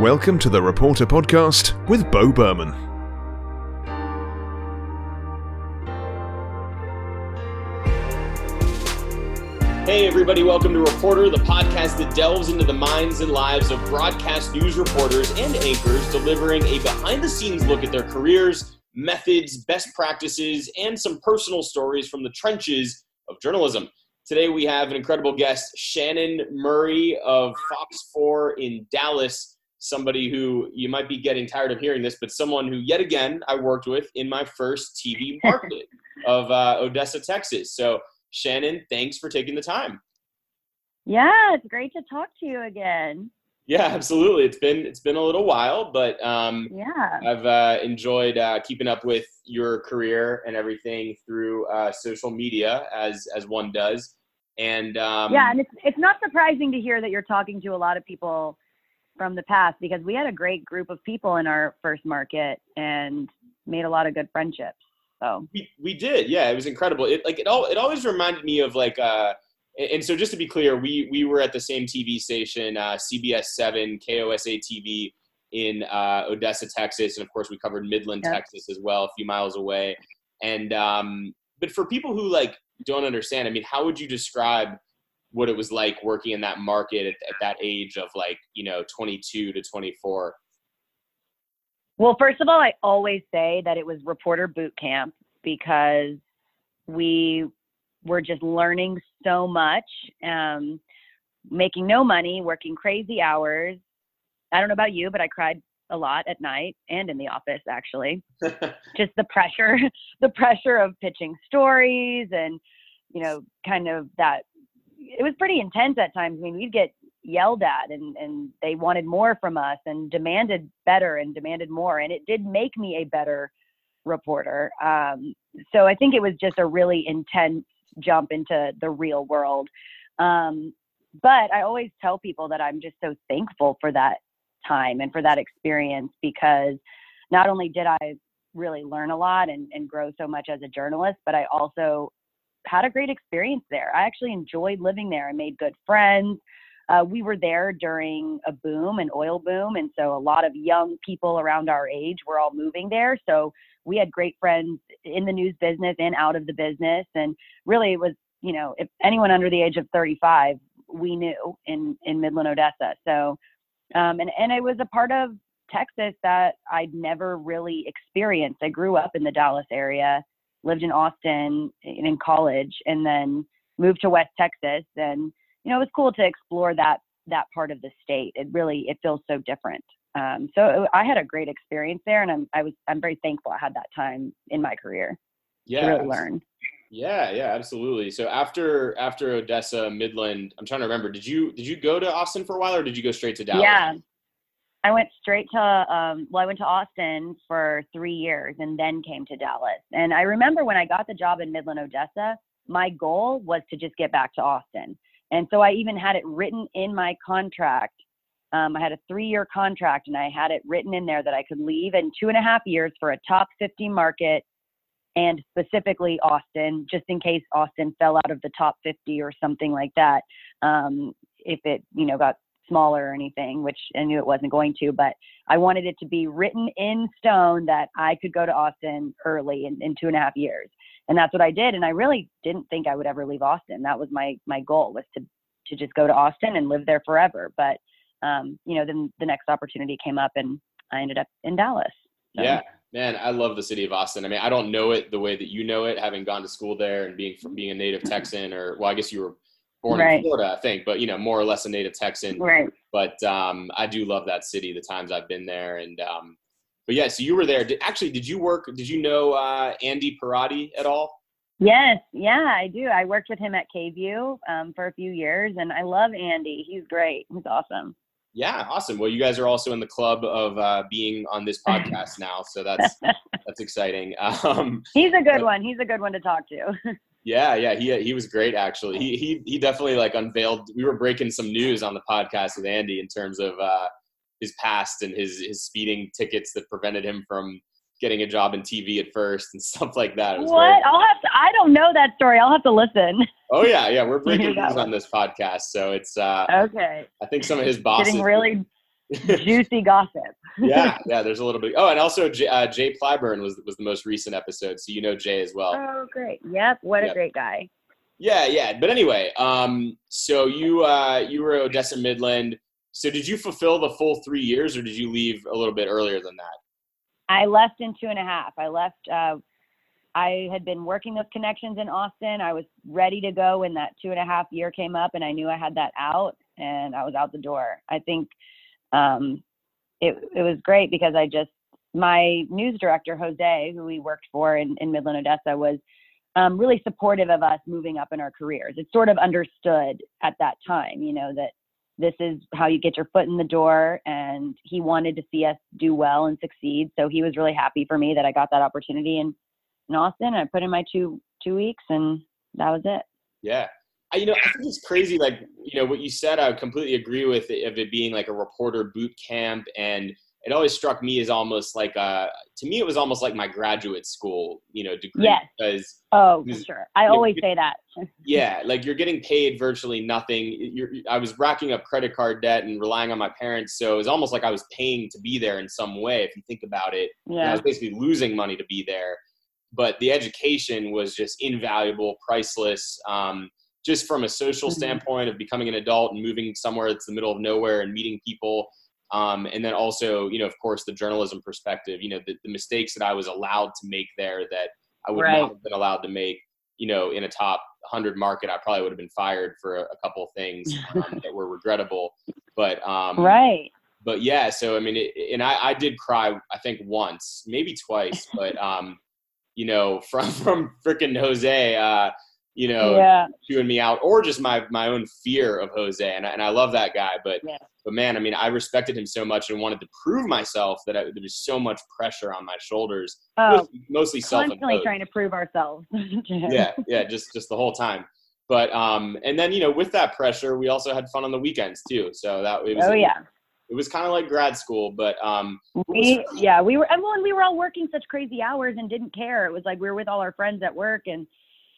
Welcome to the Reporter Podcast with Beau Berman. Hey, everybody, welcome to Reporter, the podcast that delves into the minds and lives of broadcast news reporters and anchors, delivering a behind the scenes look at their careers, methods, best practices, and some personal stories from the trenches of journalism. Today, we have an incredible guest, Shannon Murray of Fox 4 in Dallas somebody who you might be getting tired of hearing this, but someone who, yet again, I worked with in my first TV market of uh, Odessa, Texas. So, Shannon, thanks for taking the time. Yeah, it's great to talk to you again. Yeah, absolutely. It's been it's been a little while, but um, yeah, I've uh, enjoyed uh, keeping up with your career and everything through uh, social media as as one does. And um, yeah, and it's it's not surprising to hear that you're talking to a lot of people from the past because we had a great group of people in our first market and made a lot of good friendships. So we, we did, yeah, it was incredible. It like it all it always reminded me of like uh and so just to be clear, we we were at the same TV station, uh, CBS seven KOSA TV in uh, Odessa, Texas, and of course we covered Midland, yep. Texas as well, a few miles away. And um, but for people who like don't understand, I mean, how would you describe what it was like working in that market at, at that age of like you know 22 to 24 well first of all i always say that it was reporter boot camp because we were just learning so much um, making no money working crazy hours. I don't know about you but i cried a lot at night and in the office actually. Just the pressure the pressure of pitching stories and you know kind of that it was pretty intense at times. I mean, we'd get yelled at and, and they wanted more from us and demanded better and demanded more. And it did make me a better reporter. Um, so I think it was just a really intense jump into the real world. Um, but I always tell people that I'm just so thankful for that time and for that experience because not only did I really learn a lot and, and grow so much as a journalist, but I also had a great experience there. I actually enjoyed living there. I made good friends. Uh, we were there during a boom, an oil boom, and so a lot of young people around our age were all moving there. So we had great friends in the news business and out of the business, and really it was, you know, if anyone under the age of 35, we knew in in Midland, Odessa. So, um, and and it was a part of Texas that I'd never really experienced. I grew up in the Dallas area lived in Austin in college, and then moved to West Texas. And you know, it was cool to explore that that part of the state. It really it feels so different. Um, so I had a great experience there, and I'm I was I'm very thankful I had that time in my career yeah, to really learn. Yeah, yeah, absolutely. So after after Odessa, Midland, I'm trying to remember. Did you did you go to Austin for a while, or did you go straight to Dallas? Yeah, I went straight to um, well, I went to Austin for three years and then came to Dallas. And I remember when I got the job in Midland, Odessa, my goal was to just get back to Austin. And so I even had it written in my contract. Um, I had a three-year contract, and I had it written in there that I could leave in two and a half years for a top 50 market, and specifically Austin, just in case Austin fell out of the top 50 or something like that. Um, if it, you know, got smaller or anything, which I knew it wasn't going to, but I wanted it to be written in stone that I could go to Austin early in, in two and a half years. And that's what I did. And I really didn't think I would ever leave Austin. That was my, my goal was to, to just go to Austin and live there forever. But, um, you know, then the next opportunity came up and I ended up in Dallas. So. Yeah, man, I love the city of Austin. I mean, I don't know it the way that you know it, having gone to school there and being from being a native Texan, or well, I guess you were born right. in Florida, I think, but you know, more or less a native Texan. Right. But um, I do love that city. The times I've been there, and um, but yeah, so you were there. Did, actually, did you work? Did you know uh, Andy Pierrotti at all? Yes, yeah, I do. I worked with him at KVUE um, for a few years, and I love Andy. He's great. He's awesome. Yeah, awesome. Well, you guys are also in the club of uh, being on this podcast now, so that's that's exciting. Um, He's a good but, one. He's a good one to talk to. Yeah, yeah, he he was great actually. He he he definitely like unveiled. We were breaking some news on the podcast with Andy in terms of uh, his past and his his speeding tickets that prevented him from getting a job in TV at first and stuff like that. What? Very, I'll have to. I don't know that story. I'll have to listen. Oh yeah, yeah, we're breaking news on this podcast, so it's uh, okay. I think some of his bosses getting really juicy gossip. yeah, yeah. There's a little bit. Oh, and also Jay, uh, Jay Plyburn was was the most recent episode, so you know Jay as well. Oh, great. Yep. What Yep. a great guy. Yeah, yeah. But anyway, um, so you uh, you were Odessa Midland. So did you fulfill the full three years, or did you leave a little bit earlier than that? I left in two and a half. I left. Uh, I had been working those connections in Austin. I was ready to go when that two and a half year came up, and I knew I had that out, and I was out the door. I think um, it it was great because I just my news director Jose, who we worked for in, in Midland, Odessa, was um, really supportive of us moving up in our careers. It's sort of understood at that time, you know, that this is how you get your foot in the door and he wanted to see us do well and succeed so he was really happy for me that i got that opportunity in, in austin i put in my two two weeks and that was it Yeah. I, you know, I think it's crazy. Like, you know, what you said, I completely agree with it, of it being like a reporter boot camp. And it always struck me as almost like a, to me, it was almost like my graduate school, you know, degree. Yes. Because, oh Because- sure i always you- say that yeah, like you're getting paid virtually nothing. You're, I was racking up credit card debt and relying on my parents. So it was almost like I was paying to be there in some way, if you think about it. And I was basically losing money to be there. But the education was just invaluable, priceless. Um, just from a social Mhm. standpoint of becoming an adult and moving somewhere that's the middle of nowhere and meeting people. Um, and then also, you know, of course, the journalism perspective, you know, the, the mistakes that I was allowed to make there that I would Right. not have been allowed to make, you know, in a top 100 market, I probably would have been fired for a, a couple of things um, that were regrettable. But um, right but yeah, so I mean, it, and I, I did cry, I think once, maybe twice, but um, you know, from from freaking Jose, uh, you know, yeah chewing me out, or just my my own fear of Jose, and I, and I love that guy, but Yeah. but man, I mean, I respected him so much and wanted to prove myself that I, there was so much pressure on my shoulders, oh mostly, mostly constantly self-imposed trying to prove ourselves yeah, yeah, just just the whole time. But um, and then you know, with that pressure, we also had fun on the weekends too. So that it was oh yeah it was kind of like grad school, but um, we yeah we were and well, and we were all working such crazy hours and didn't care it was like we were with all our friends at work and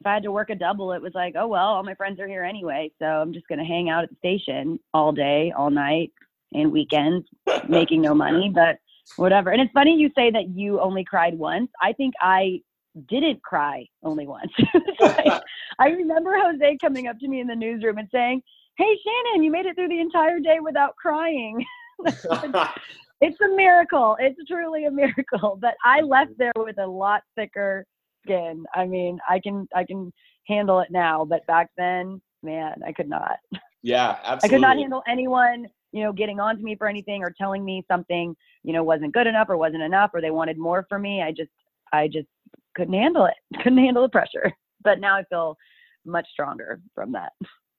if i had to work a double it was like oh well all my friends are here anyway so i'm just going to hang out at the station all day all night and weekends making no money but whatever and it's funny you say that you only cried once i think i didn't cry only once like, i remember jose coming up to me in the newsroom and saying hey shannon you made it through the entire day without crying it's a miracle. It's truly a miracle. But I left there with a lot thicker skin. I mean, I can I can handle it now, but back then, man, I could not. yeah, absolutely. I could not handle anyone, you know, getting on to me for anything or telling me something, you know, wasn't good enough or wasn't enough or they wanted more from me. I just I just couldn't handle it. Couldn't handle the pressure. But now I feel much stronger from that.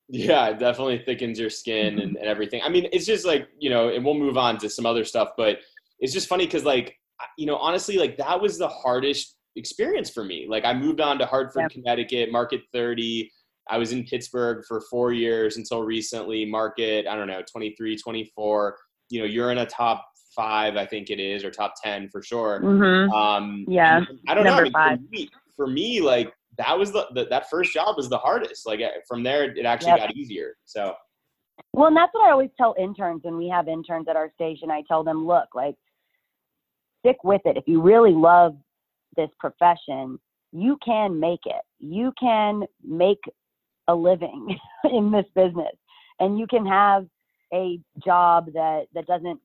Yeah, it definitely thickens your skin and, and everything. I mean, it's just like, you know, and we'll move on to some other stuff, but it's just funny because, like, you know, honestly, like, that was the hardest experience for me. Like, I moved on to Hartford. Connecticut, Market 30. I was in Pittsburgh for four years until recently, Market, I don't know, 23, 24. You know, you're in a top five, I think it is, or top 10 for sure. Mm-hmm. Um, Yeah, I don't know. I mean. For me, for me, like that was the, the that first job was the hardest. Like uh, from there, it actually Yep. got easier. So Well, and that's what I always tell interns when we have interns at our station. I tell them, look, like, stick with it. If you really love this profession, you can make it. You can make a living in this business, and you can have a job that that doesn't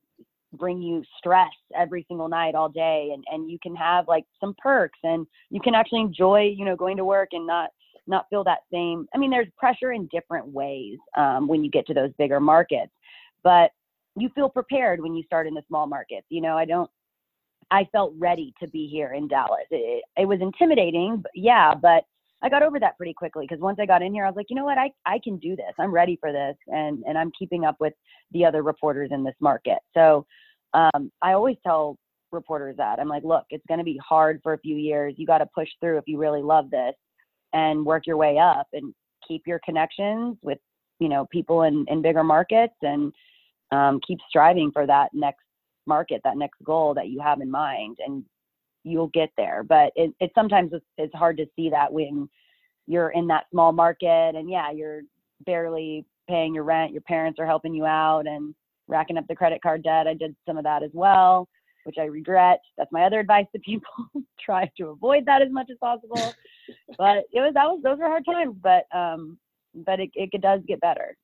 bring you stress every single night all day. And and you can have like some perks and you can actually enjoy you know going to work and not not feel that same i mean there's pressure in different ways um, when you get to those bigger markets. But you feel prepared when you start in the small markets you know? I don't i felt ready to be here in dallas. It, it was intimidating but yeah but i got over that pretty quickly because once i got in here i was like you know what? I i can do this. I'm ready for this and and i'm keeping up with the other reporters in this market. So um, i always tell reporters that. I'm like look it's going to be hard for a few years. You got to push through if you really love this and work your way up and keep your connections with you know people in, in bigger markets and um, keep striving for that next market that next goal that you have in mind and you'll get there but it, it sometimes it's, it's hard to see that when you're in that small market and yeah you're barely paying your rent your parents are helping you out and racking up the credit card debt. I did some of that as well, which I regret. That's my other advice to people: try to avoid that as much as possible. but it was that was those were hard times, but um, but it it does get better.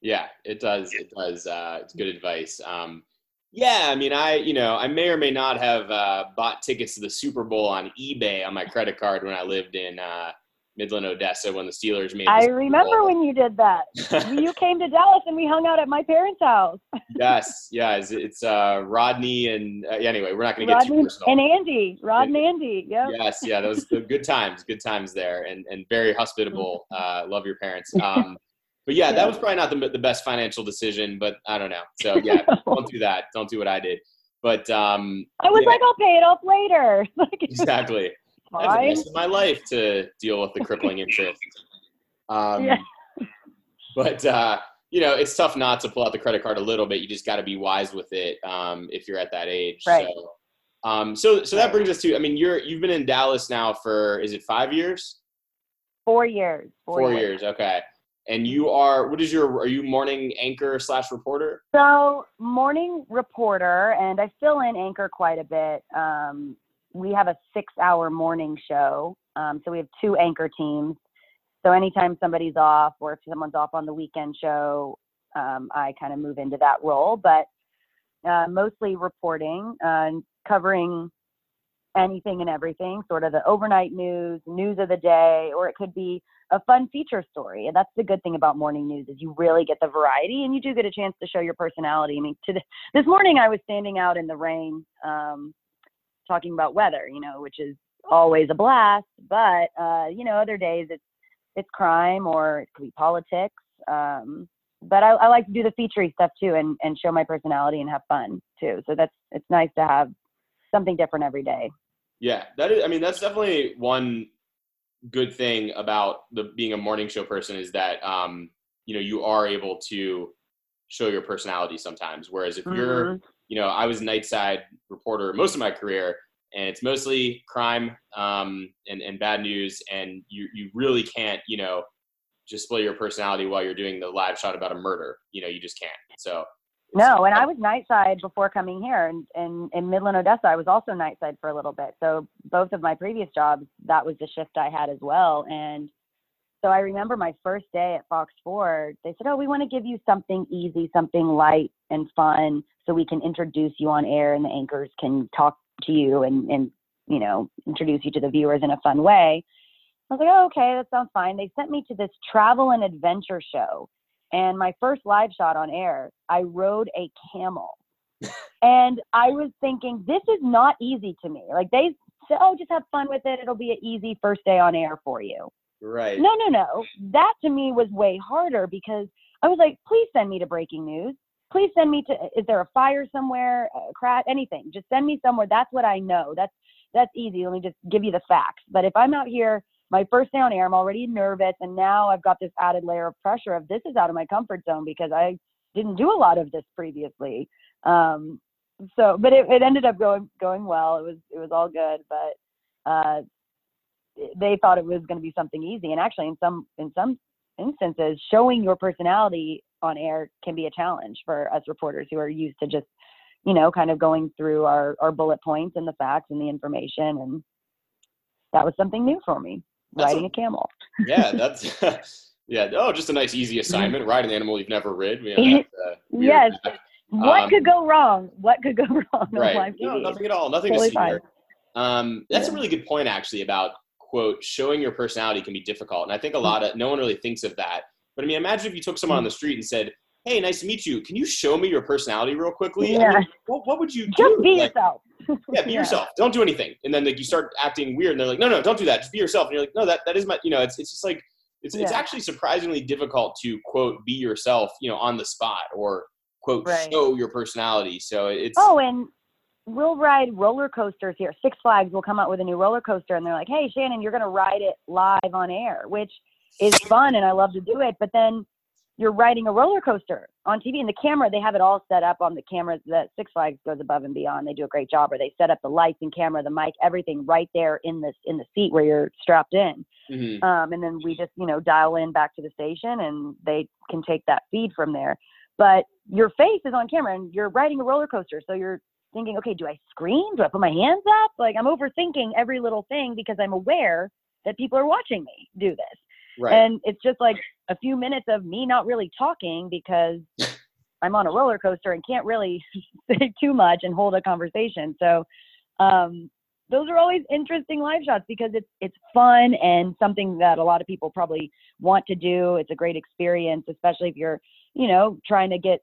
Yeah, it does. It does. Uh, it's good advice. Um, yeah, I mean, I you know I may or may not have uh, bought tickets to the Super Bowl on eBay on my credit card when I lived in uh, Midland, Odessa when the Steelers made. I remember when you did that. you came to Dallas and we hung out at my parents' house. yes, yeah, it's, it's uh, Rodney and uh, anyway, we're not going to get too personal. And Andy, Rod and Andy, yeah. Yes, yeah, those good times, good times there, and and very hospitable. Uh, love your parents. Um, but yeah, that was probably not the, the best financial decision, but I don't know. So yeah, don't do that. Don't do what I did. But um, I was yeah. like, I'll pay it off later. exactly. Fine. The rest of my life to deal with the crippling interest. Um, yeah. But uh, you know, it's tough not to pull out the credit card a little bit. You just got to be wise with it um, if you're at that age. Right. So, um, so so that brings us to. I mean, you're you've been in Dallas now for is it five years? Four years. Four, Four years. years. Okay and you are what is your are you morning anchor slash reporter? So morning reporter and i fill in anchor quite a bit. Um, we have a six hour morning show. Um, so we have two anchor teams. So anytime somebody's off or if someone's off on the weekend show um, i kind of move into that role. But uh, mostly reporting uh, covering anything and everything sort of the overnight news news of the day or it could be a fun feature story. And that's the good thing about morning news is you really get the variety and you do get a chance to show your personality. I mean, to the, this morning I was standing out in the rain um, talking about weather, you know, which is always a blast. But uh, you know, other days it's it's crime or it could be politics. Um, but I, I like to do the featurey stuff too and, and show my personality and have fun too. So that's it's nice to have something different every day. Yeah, that is. I mean, that's definitely one good thing about the being a morning show person is that um, you know you are able to show your personality sometimes. Whereas if mm-hmm. you're, you know, I was a nightside reporter most of my career, and it's mostly crime um, and and bad news, and you you really can't, you know, display your personality while you're doing the live shot about a murder. You know, you just can't. So no, and I was nightside before coming here, and, and in Midland, Odessa, I was also nightside for a little bit. So both of my previous jobs, that was the shift I had as well. And so I remember my first day at Fox 4, they said, "Oh, we want to give you something easy, something light and fun, so we can introduce you on air, and the anchors can talk to you and and you know introduce you to the viewers in a fun way." I was like, "Oh, okay, that sounds fine." They sent me to this travel and adventure show and my first live shot on air, I rode a camel. and I was thinking, this is not easy to me. Like they said, oh, just have fun with it. It'll be an easy first day on air for you. Right. No, no, no. That to me was way harder because I was like, please send me to breaking news. Please send me to, is there a fire somewhere, a crash, anything? Just send me somewhere. That's what I know. That's, that's easy. Let me just give you the facts. But if I'm out here my first day on air, I'm already nervous, and now I've got this added layer of pressure of this is out of my comfort zone because I didn't do a lot of this previously. Um, so, but it, it ended up going going well. It was it was all good, but uh, they thought it was going to be something easy, and actually, in some in some instances, showing your personality on air can be a challenge for us reporters who are used to just you know kind of going through our our bullet points and the facts and the information and that was something new for me that's riding a, a, camel. yeah, that's yeah. Oh, just a nice easy assignment. Ride an animal you've never rid. You know, uh, yes. What um, could go wrong? What could go wrong? Right. No, nothing at all. Nothing totally to see here. Um, that's yeah. a really good point, actually, about quote showing your personality can be difficult, and I think a lot of no one really thinks of that. But I mean, imagine if you took someone on the street and said, "Hey, nice to meet you. Can you show me your personality real quickly?" Yeah. I mean, what, what, would you do? Just be like, yourself yeah, be yeah. yourself. Don't do anything. And then like you start acting weird, and they're like, no, no, don't do that. Just be yourself. And you're like, no, that that is my. You know, it's it's just like it's yeah. it's actually surprisingly difficult to quote be yourself. You know, on the spot or quote right. show your personality. So it's oh, and we'll ride roller coasters here. Six Flags will come out with a new roller coaster, and they're like, hey, Shannon, you're gonna ride it live on air, which is fun, and I love to do it. But then you're riding a roller coaster on TV and the camera, they have it all set up on the cameras that Six Flags goes above and beyond. They do a great job where they set up the lights and camera, the mic, everything right there in this in the seat where you're strapped in. Mm-hmm. Um, and then we just, you know, dial in back to the station and they can take that feed from there. but your face is on camera and you're riding a roller coaster. So you're thinking, okay, do I scream? Do I put my hands up? Like I'm overthinking every little thing because I'm aware that people are watching me do this. Right. And it's just like a few minutes of me not really talking because I'm on a roller coaster and can't really say too much and hold a conversation. So um, those are always interesting live shots because it's it's fun and something that a lot of people probably want to do. It's a great experience, especially if you're, you know, trying to get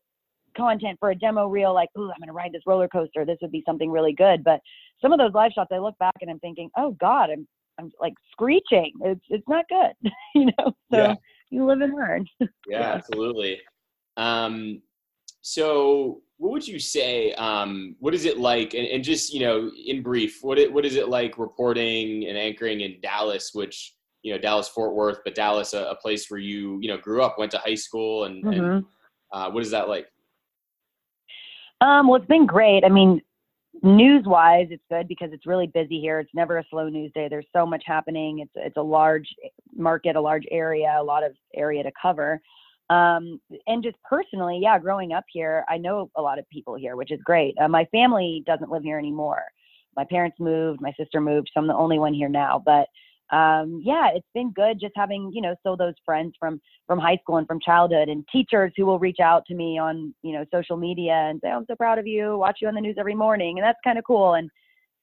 content for a demo reel like, ooh, I'm gonna ride this roller coaster. This would be something really good. But some of those live shots I look back and I'm thinking, oh God, I'm I'm like screeching. It's it's not good. you know. So Yeah. you live and learn. Yeah, Yeah. absolutely. Um, so what would you say? Um, what is it like? And, and just you know, in brief, what it, what is it like reporting and anchoring in Dallas, which you know, Dallas Fort Worth, but Dallas, a, a place where you you know grew up, went to high school, and, and Mhm. uh, what is that like? Um, well, it's been great. I mean, news wise, it's good because it's really busy here. It's never a slow news day. There's so much happening. It's it's a large market, a large area, a lot of area to cover. Um, and just personally, yeah, growing up here, I know a lot of people here, which is great. Uh, my family doesn't live here anymore. My parents moved, my sister moved, so I'm the only one here now. But um, yeah, it's been good just having, you know, still those friends from from high school and from childhood and teachers who will reach out to me on, you know, social media and say, oh, I'm so proud of you, watch you on the news every morning. And that's kind of cool. And,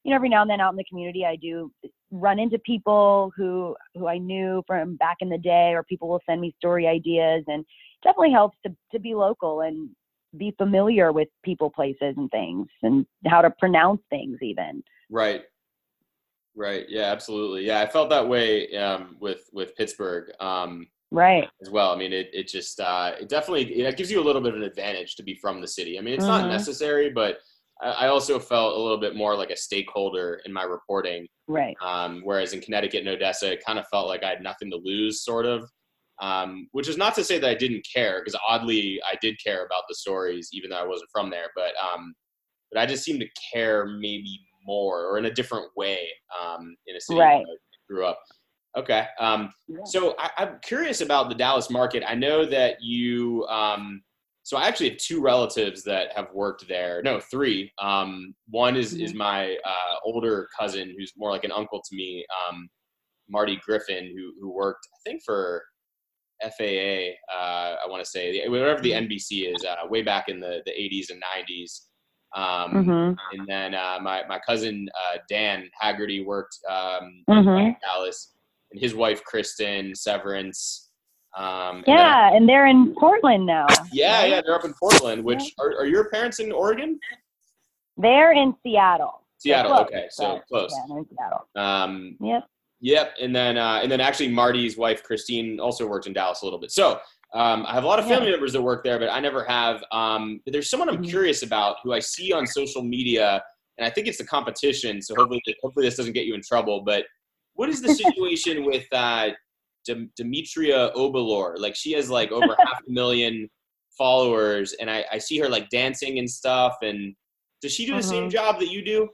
you know, every now and then out in the community, I do run into people who, who I knew from back in the day, or people will send me story ideas and definitely helps to, to be local and be familiar with people, places and things and how to pronounce things even. Right. Right. Yeah, absolutely. Yeah, I felt that way um, with with Pittsburgh um, Right. as well. I mean, it it just uh, it definitely it gives you a little bit of an advantage to be from the city. I mean, it's not Mhm. necessary, but I, I also felt a little bit more like a stakeholder in my reporting. Right. Um, whereas in Connecticut and Odessa, it kind of felt like I had nothing to lose, sort of. Um, which is not to say that I didn't care, because oddly I did care about the stories, even though I wasn't from there. But um, but I just seemed to care maybe more or in a different way um, in a city Right. where I grew up. Okay. Um, Yeah. so I, I'm curious about the Dallas market. I know that you. Um, so I actually have two relatives that have worked there. No, three. Um, one is is my uh, older cousin, who's more like an uncle to me, um, Marty Griffin, who who worked I think for FAA. Uh, I want to say whatever the NBC is, uh, way back in the the 80s and 90s. Um, hmm And then uh, my my cousin uh, Dan Haggerty worked um, hmm in Dallas, and his wife Kristen Severance. Um, and then- Yeah. And they're in Portland now. yeah, right? yeah, they're up in Portland. Which are, are your parents in Oregon? They're in Seattle. Seattle. close, okay, so close. Yeah, they're in Seattle. Um, Yep. Yep, and then uh, and then actually Marty's wife Christine also worked in Dallas a little bit. So um, I have a lot of family members that work there, but I never have. Um, there's someone I'm Mhm. curious about who I see on social media, and I think it's the competition. So hopefully, hopefully this doesn't get you in trouble. But what is the situation with uh, Dem- Demetria Obilor? Like she has like over half a million followers, and I, I see her like dancing and stuff. And does she do the same Mhm. job that you do?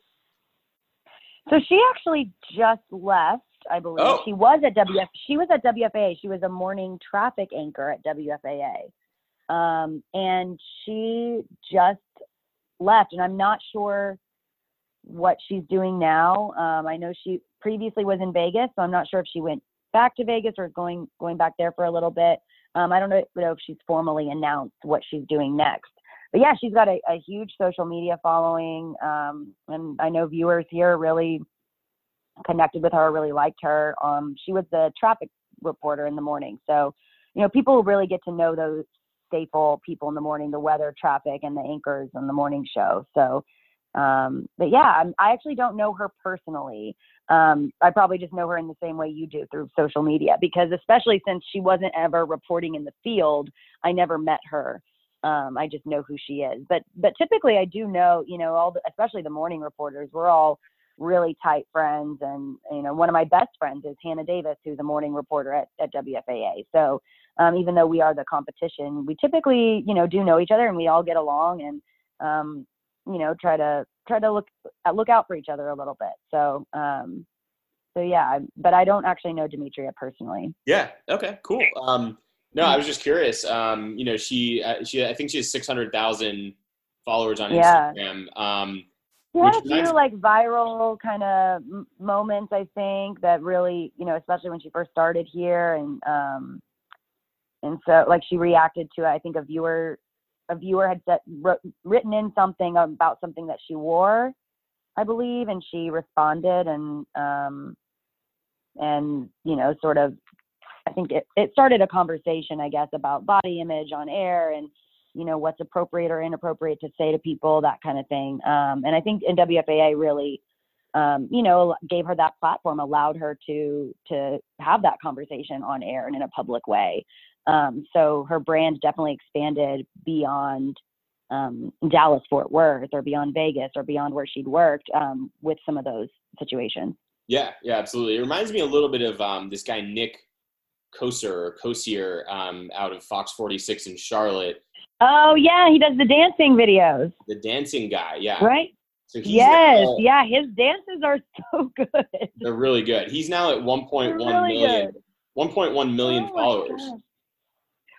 So she actually just left, I believe. Oh. She was at WF. She was at WFAA. She was a morning traffic anchor at WFAA, um, and she just left. And I'm not sure what she's doing now. Um, I know she previously was in Vegas, so I'm not sure if she went back to Vegas or going going back there for a little bit. Um, I don't know, know if she's formally announced what she's doing next. But yeah, she's got a, a huge social media following, um, and I know viewers here really connected with her, really liked her. Um, she was the traffic reporter in the morning, so you know people really get to know those staple people in the morning, the weather, traffic, and the anchors on the morning show. So, um, but yeah, I'm, I actually don't know her personally. Um, I probably just know her in the same way you do through social media, because especially since she wasn't ever reporting in the field, I never met her. Um, I just know who she is. But but typically, I do know, you know, all the, especially the morning reporters. We're all really tight friends, and you know, one of my best friends is Hannah Davis, who's a morning reporter at, at WFAA. So um, even though we are the competition, we typically, you know, do know each other, and we all get along, and um, you know, try to try to look uh, look out for each other a little bit. So um, so yeah, but I don't actually know Demetria personally. Yeah. Okay. Cool. Um, No, I was just curious. Um, you know, she uh, she I think she has six hundred thousand followers on Yeah. Instagram. Um, She had a few like viral kind of m- moments, I think, that really, you know, especially when she first started here, and um, and so like she reacted to, it. I think a viewer, a viewer had said, wrote, written in something about something that she wore, I believe, and she responded, and um, and you know, sort of, I think it it started a conversation, I guess, about body image on air and you know what's appropriate or inappropriate to say to people that kind of thing. Um, and i think nwfaa really um, you know gave her that platform allowed her to to have that conversation on air and in a public way. Um, so her brand definitely expanded beyond um, dallas fort worth or beyond vegas or beyond where she'd worked um, with some of those situations. Yeah, yeah, absolutely. It reminds me a little bit of um, this guy Nick Koser or Kosier out of Fox 46 in Charlotte, oh yeah he does the dancing videos the dancing guy. Yeah, right So he's yes now- yeah his dances are so good they're really good. He's now at 1.1 They're million, good 1.1 million Oh followers.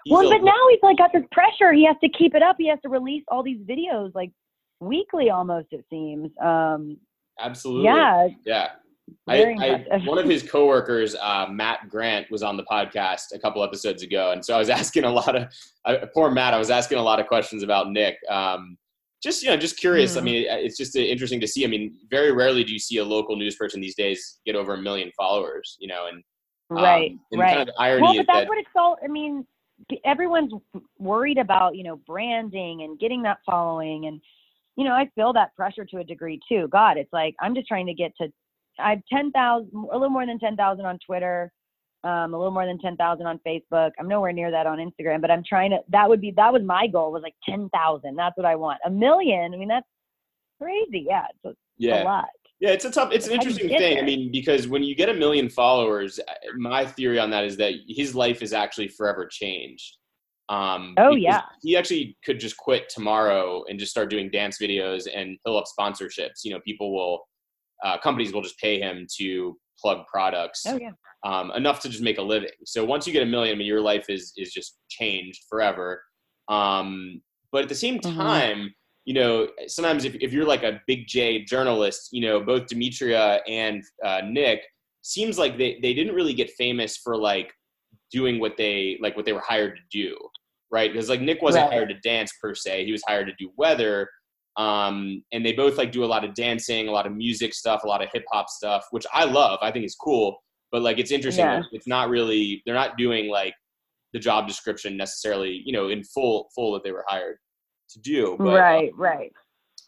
Well, but now he's like got this pressure. He has to keep it up. He has to release all these videos like weekly almost it seems. Um absolutely. yeah, Yeah. I, very I, impressive. one of his coworkers, uh, Matt Grant, was on the podcast a couple episodes ago, and so I was asking a lot of uh, poor Matt. I was asking a lot of questions about Nick. Um, just you know, just curious. I Mhm. mean, it's just uh, interesting to see. I mean, very rarely do you see a local news person these days get over a million followers. You know, and um, right, and right. kind of irony well, but that's that what it's all I mean, everyone's worried about, you know, branding and getting that following and you know, I feel that pressure to a degree too. God, it's like I'm just trying to get to I have 10,000 a little more than 10,000 on Twitter. Um, a little more than 10,000 on Facebook. I'm nowhere near that on Instagram, but I'm trying to, that would be, that was my goal was like 10,000. That's what I want. A million. I mean, that's crazy. Yeah. It's a, yeah, a lot. Yeah, it's a tough. It's an How do you interesting thing. I mean, because when you get a million followers, my theory on that is that his life is actually forever changed. Um, Oh, yeah. he actually could just quit tomorrow and just start doing dance videos and fill up sponsorships. You know, people will, uh, companies will just pay him to plug products Oh yeah. um, enough to just make a living. So once you get a million, I mean, your life is is just changed forever. Um, but at the same Mhm. time, you know, sometimes if, if you're like a big J journalist, you know, both Demetria and uh, Nick seems like they, they didn't really get famous for like doing what they like what they were hired to do, right? Because like Nick wasn't Right. hired to dance per se; he was hired to do weather. Um, and they both like do a lot of dancing, a lot of music stuff, a lot of hip hop stuff, which I love. I think is cool. But like, it's interesting. Yeah. It's not really. They're not doing like the job description necessarily, you know, in full full that they were hired to do. But, uh, right, right.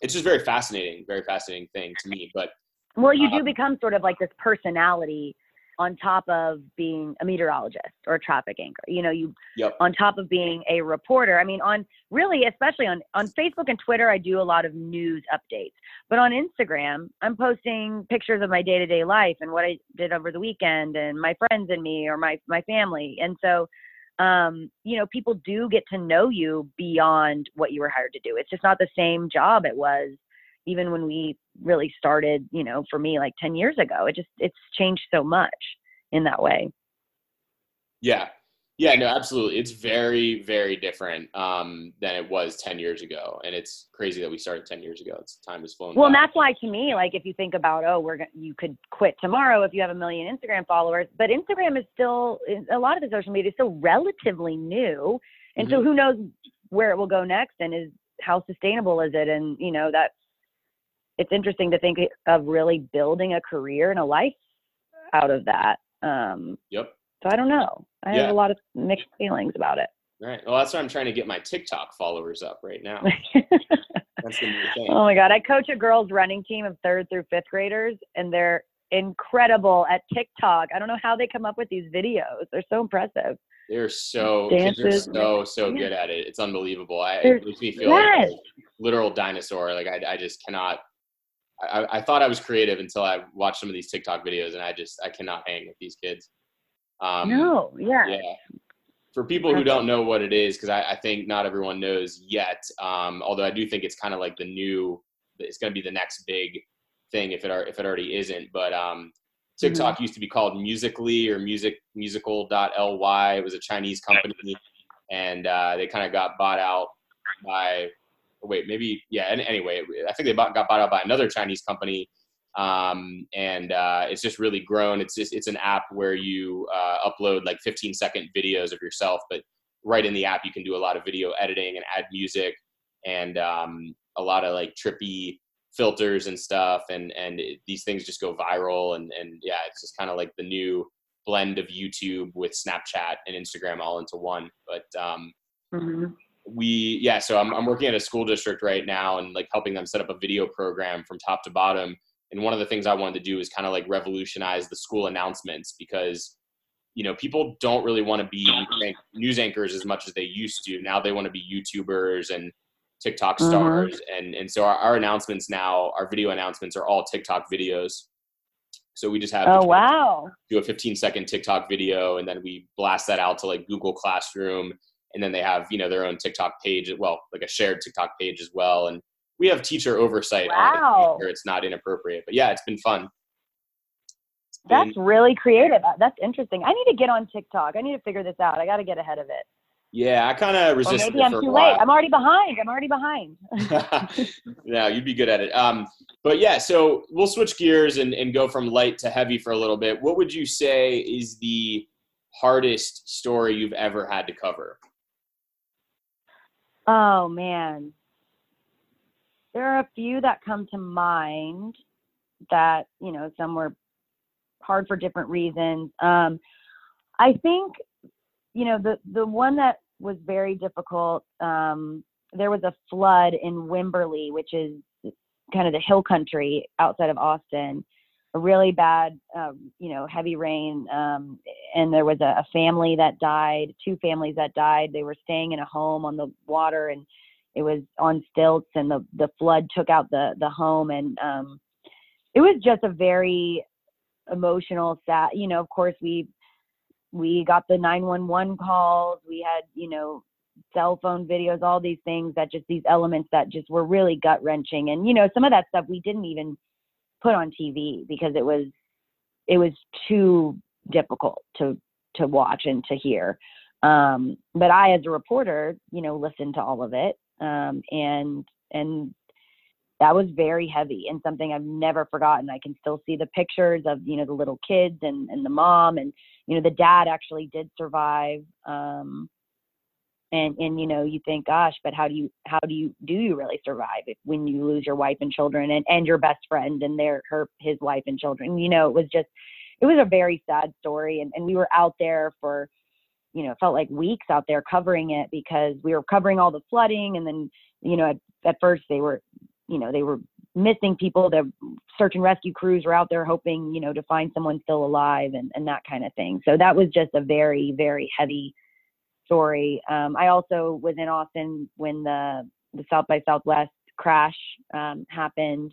it's just very fascinating, very fascinating thing to me. But Well, you Uh, do become sort of like this personality on top of being a meteorologist or a traffic anchor. You know, you Yep. on top of being a reporter. I mean, on really, especially on on Facebook and Twitter, I do a lot of news updates. But on Instagram, I'm posting pictures of my day to day life and what I did over the weekend and my friends and me or my my family. And so, um, you know, people do get to know you beyond what you were hired to do. It's just not the same job it was even when we really started, you know, for me like 10 years ago. It just it's changed so much in that way. yeah, yeah, no, absolutely. It's very, very different um, than it was ten years ago, and it's crazy that we started ten years ago. It's time has flown. Well, and that's why to me, like if you think about, oh, we're gonna, you could quit tomorrow if you have a million Instagram followers, but Instagram is still a lot of the social media is still relatively new, and so who knows where it will go next, and is how sustainable is it, and you know that's it's interesting to think of really building a career and a life out of that. Um, Yep. so I don't know. I Yeah. have a lot of mixed feelings about it. Right. Well, that's why I'm trying to get my TikTok followers up right now. That's the new thing. Oh my God. I coach a girls running team of third through fifth graders, and they're incredible at TikTok. I don't know how they come up with these videos. They're so impressive. They're so kids are Dances. so so Yeah. good at it. It's unbelievable. I, it makes me feel like a literal dinosaur. Like I, I just cannot. I, I thought I was creative until I watched some of these TikTok videos, and I just I cannot hang with these kids. Um, no, yeah. Yeah. For people who don't know what it is, because I, I think not everyone knows yet. Um, although I do think it's kind of like the new. It's going to be the next big thing if it are if it already isn't. But um, TikTok mm-hmm. used to be called Musically or Music Musical.ly. It was a Chinese company, and uh, they kind of got bought out by. Wait, maybe yeah. And Anyway, I think they bought, got bought out by another Chinese company, um, and uh, it's just really grown. It's just it's an app where you uh, upload like 15 second videos of yourself, but right in the app you can do a lot of video editing and add music and um, a lot of like trippy filters and stuff and and it, these things just go viral and and yeah it's just kind of like the new blend of youtube with snapchat and instagram all into one but um mm-hmm. We yeah so I'm, I'm working at a school district right now and like helping them set up a video program from top to bottom and one of the things i wanted to do is kind of like revolutionize the school announcements because you know people don't really want to be news anchors as much as they used to now they want to be youtubers and TikTok mm-hmm. stars, and and so our, our, announcements now, our video announcements are all TikTok videos. So we just have oh wow do a 15 second TikTok video, and then we blast that out to like Google Classroom, and then they have you know their own TikTok page, well like a shared TikTok page as well, and we have teacher oversight wow. on it it's not inappropriate. But yeah, it's been fun. That's really creative. That's interesting. I need to get on TikTok. I need to figure this out. I got to get ahead of it. Yeah, I kind of resisted. Or maybe I'm too late. I'm already behind. I'm already behind. yeah, you'd be good at it. Um, but yeah, so we'll switch gears and, and go from light to heavy for a little bit. What would you say is the hardest story you've ever had to cover? Oh man, there are a few that come to mind that you know some were hard for different reasons. Um, I think you know the the one that was very difficult. Um, there was a flood in Wimberley, which is kind of the hill country outside of Austin. A really bad, um, you know, heavy rain, um, and there was a, a family that died. Two families that died. They were staying in a home on the water, and it was on stilts, and the the flood took out the the home, and um, it was just a very emotional, sad. You know, of course, we we got the 911 calls we had you know cell phone videos all these things that just these elements that just were really gut wrenching and you know some of that stuff we didn't even put on tv because it was it was too difficult to to watch and to hear um but i as a reporter you know listened to all of it um and and that was very heavy and something I've never forgotten. I can still see the pictures of, you know, the little kids and, and the mom and, you know, the dad actually did survive. Um, and, and, you know, you think, gosh, but how do you, how do you, do you really survive if, when you lose your wife and children and, and your best friend and their, her, his wife and children, you know, it was just, it was a very sad story. And, and we were out there for, you know, felt like weeks out there covering it because we were covering all the flooding and then, you know, at, at first they were you know they were missing people the search and rescue crews were out there hoping you know to find someone still alive and, and that kind of thing so that was just a very very heavy story um, i also was in austin when the the south by southwest crash um, happened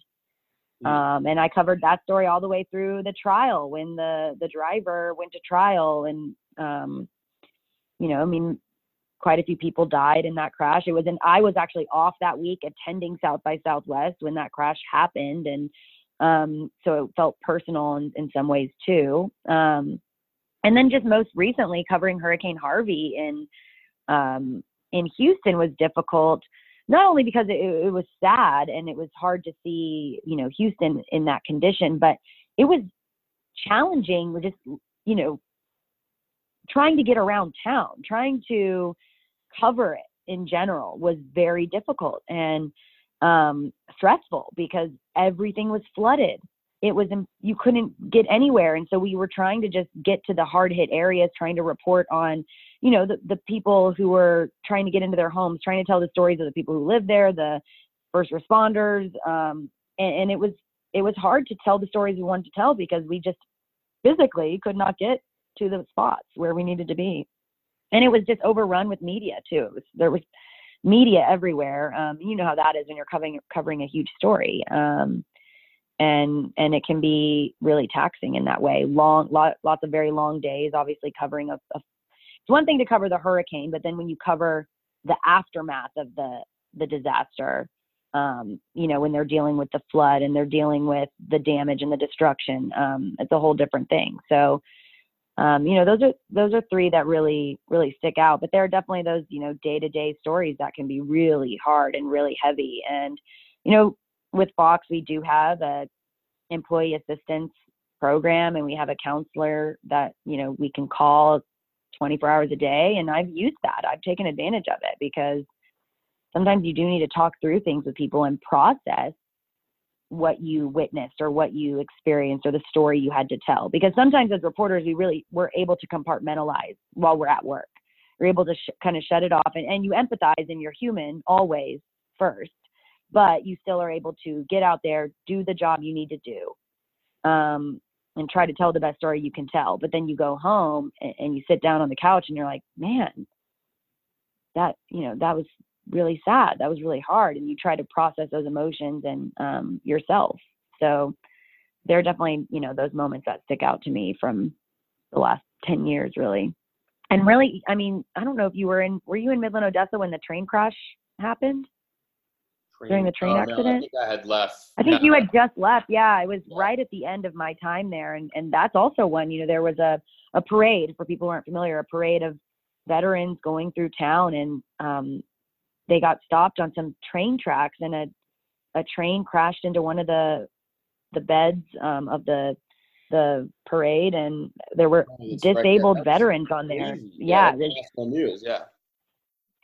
mm. um, and i covered that story all the way through the trial when the the driver went to trial and um, you know i mean quite a few people died in that crash. It was and I was actually off that week attending South by Southwest when that crash happened, and um, so it felt personal in, in some ways too. Um, and then just most recently covering Hurricane Harvey in um, in Houston was difficult, not only because it, it was sad and it was hard to see you know Houston in that condition, but it was challenging. We're just you know trying to get around town, trying to cover it in general was very difficult and um, stressful because everything was flooded. It was you couldn't get anywhere, and so we were trying to just get to the hard hit areas, trying to report on, you know, the the people who were trying to get into their homes, trying to tell the stories of the people who lived there, the first responders, um, and, and it was it was hard to tell the stories we wanted to tell because we just physically could not get to the spots where we needed to be and it was just overrun with media too. Was, there was media everywhere. Um, you know how that is when you're covering covering a huge story, um, and and it can be really taxing in that way. Long, lot, lots of very long days. Obviously, covering a, a it's one thing to cover the hurricane, but then when you cover the aftermath of the the disaster, um, you know, when they're dealing with the flood and they're dealing with the damage and the destruction. Um, it's a whole different thing. So, um, you know, those are those are three that really really stick out. But there are definitely those you know day to day stories that can be really hard and really heavy. And you know, with Fox, we do have a employee assistance program, and we have a counselor that you know we can call 24 hours a day. And I've used that. I've taken advantage of it because sometimes you do need to talk through things with people and process what you witnessed or what you experienced or the story you had to tell because sometimes as reporters we really we're able to compartmentalize while we're at work you're able to sh- kind of shut it off and, and you empathize and you're human always first but you still are able to get out there do the job you need to do um, and try to tell the best story you can tell but then you go home and, and you sit down on the couch and you're like man that you know that was really sad. That was really hard. And you try to process those emotions and um, yourself. So there are definitely, you know, those moments that stick out to me from the last 10 years, really. And really, I mean, I don't know if you were in, were you in Midland, Odessa when the train crash happened? Train, during the train oh, accident? No, I think I had left. I think no. you had just left. Yeah, it was yeah. right at the end of my time there. And, and that's also one, you know, there was a, a parade for people who aren't familiar, a parade of veterans going through town and um, they got stopped on some train tracks and a a train crashed into one of the the beds um, of the the parade and there were oh, disabled right there. veterans on there. Yeah, yeah national news. Yeah.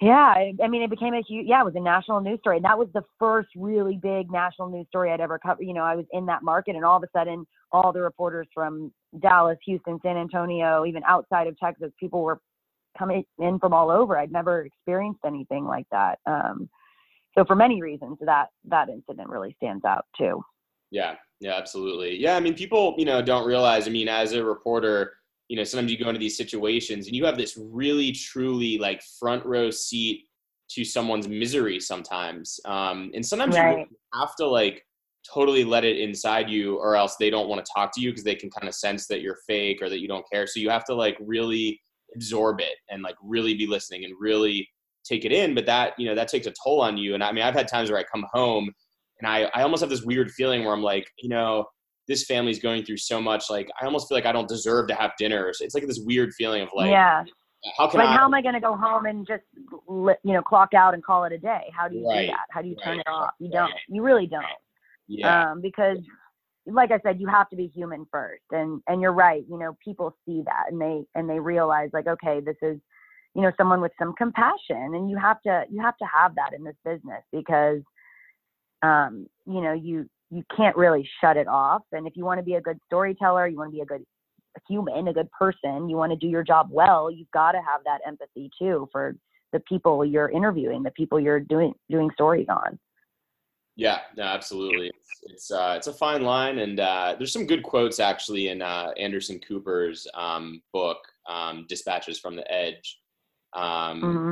Yeah, I, mean, it became a huge. Yeah, it was a national news story, and that was the first really big national news story I'd ever covered. You know, I was in that market, and all of a sudden, all the reporters from Dallas, Houston, San Antonio, even outside of Texas, people were coming in from all over. I'd never experienced anything like that. Um, so for many reasons, that that incident really stands out too. Yeah, yeah, absolutely. Yeah, I mean, people, you know, don't realize. I mean, as a reporter, you know, sometimes you go into these situations and you have this really, truly like front row seat to someone's misery sometimes, um, and sometimes right. you have to like totally let it inside you, or else they don't want to talk to you because they can kind of sense that you're fake or that you don't care. So you have to like really absorb it and like really be listening and really take it in but that you know that takes a toll on you and i mean i've had times where i come home and i i almost have this weird feeling where i'm like you know this family's going through so much like i almost feel like i don't deserve to have dinner it's like this weird feeling of like yeah. how can like I, how am i going to go home and just you know clock out and call it a day? How do you right, do that? How do you turn right, it off? You don't. You really don't. Yeah. Um, because like I said, you have to be human first. And and you're right, you know, people see that and they and they realize like, okay, this is, you know, someone with some compassion. And you have to you have to have that in this business because um, you know, you you can't really shut it off. And if you want to be a good storyteller, you want to be a good human, a good person, you want to do your job well, you've got to have that empathy too for the people you're interviewing, the people you're doing doing stories on. Yeah, no, absolutely. It's it's, uh, it's a fine line, and uh, there's some good quotes actually in uh, Anderson Cooper's um, book, um, "Dispatches from the Edge." Um, mm-hmm.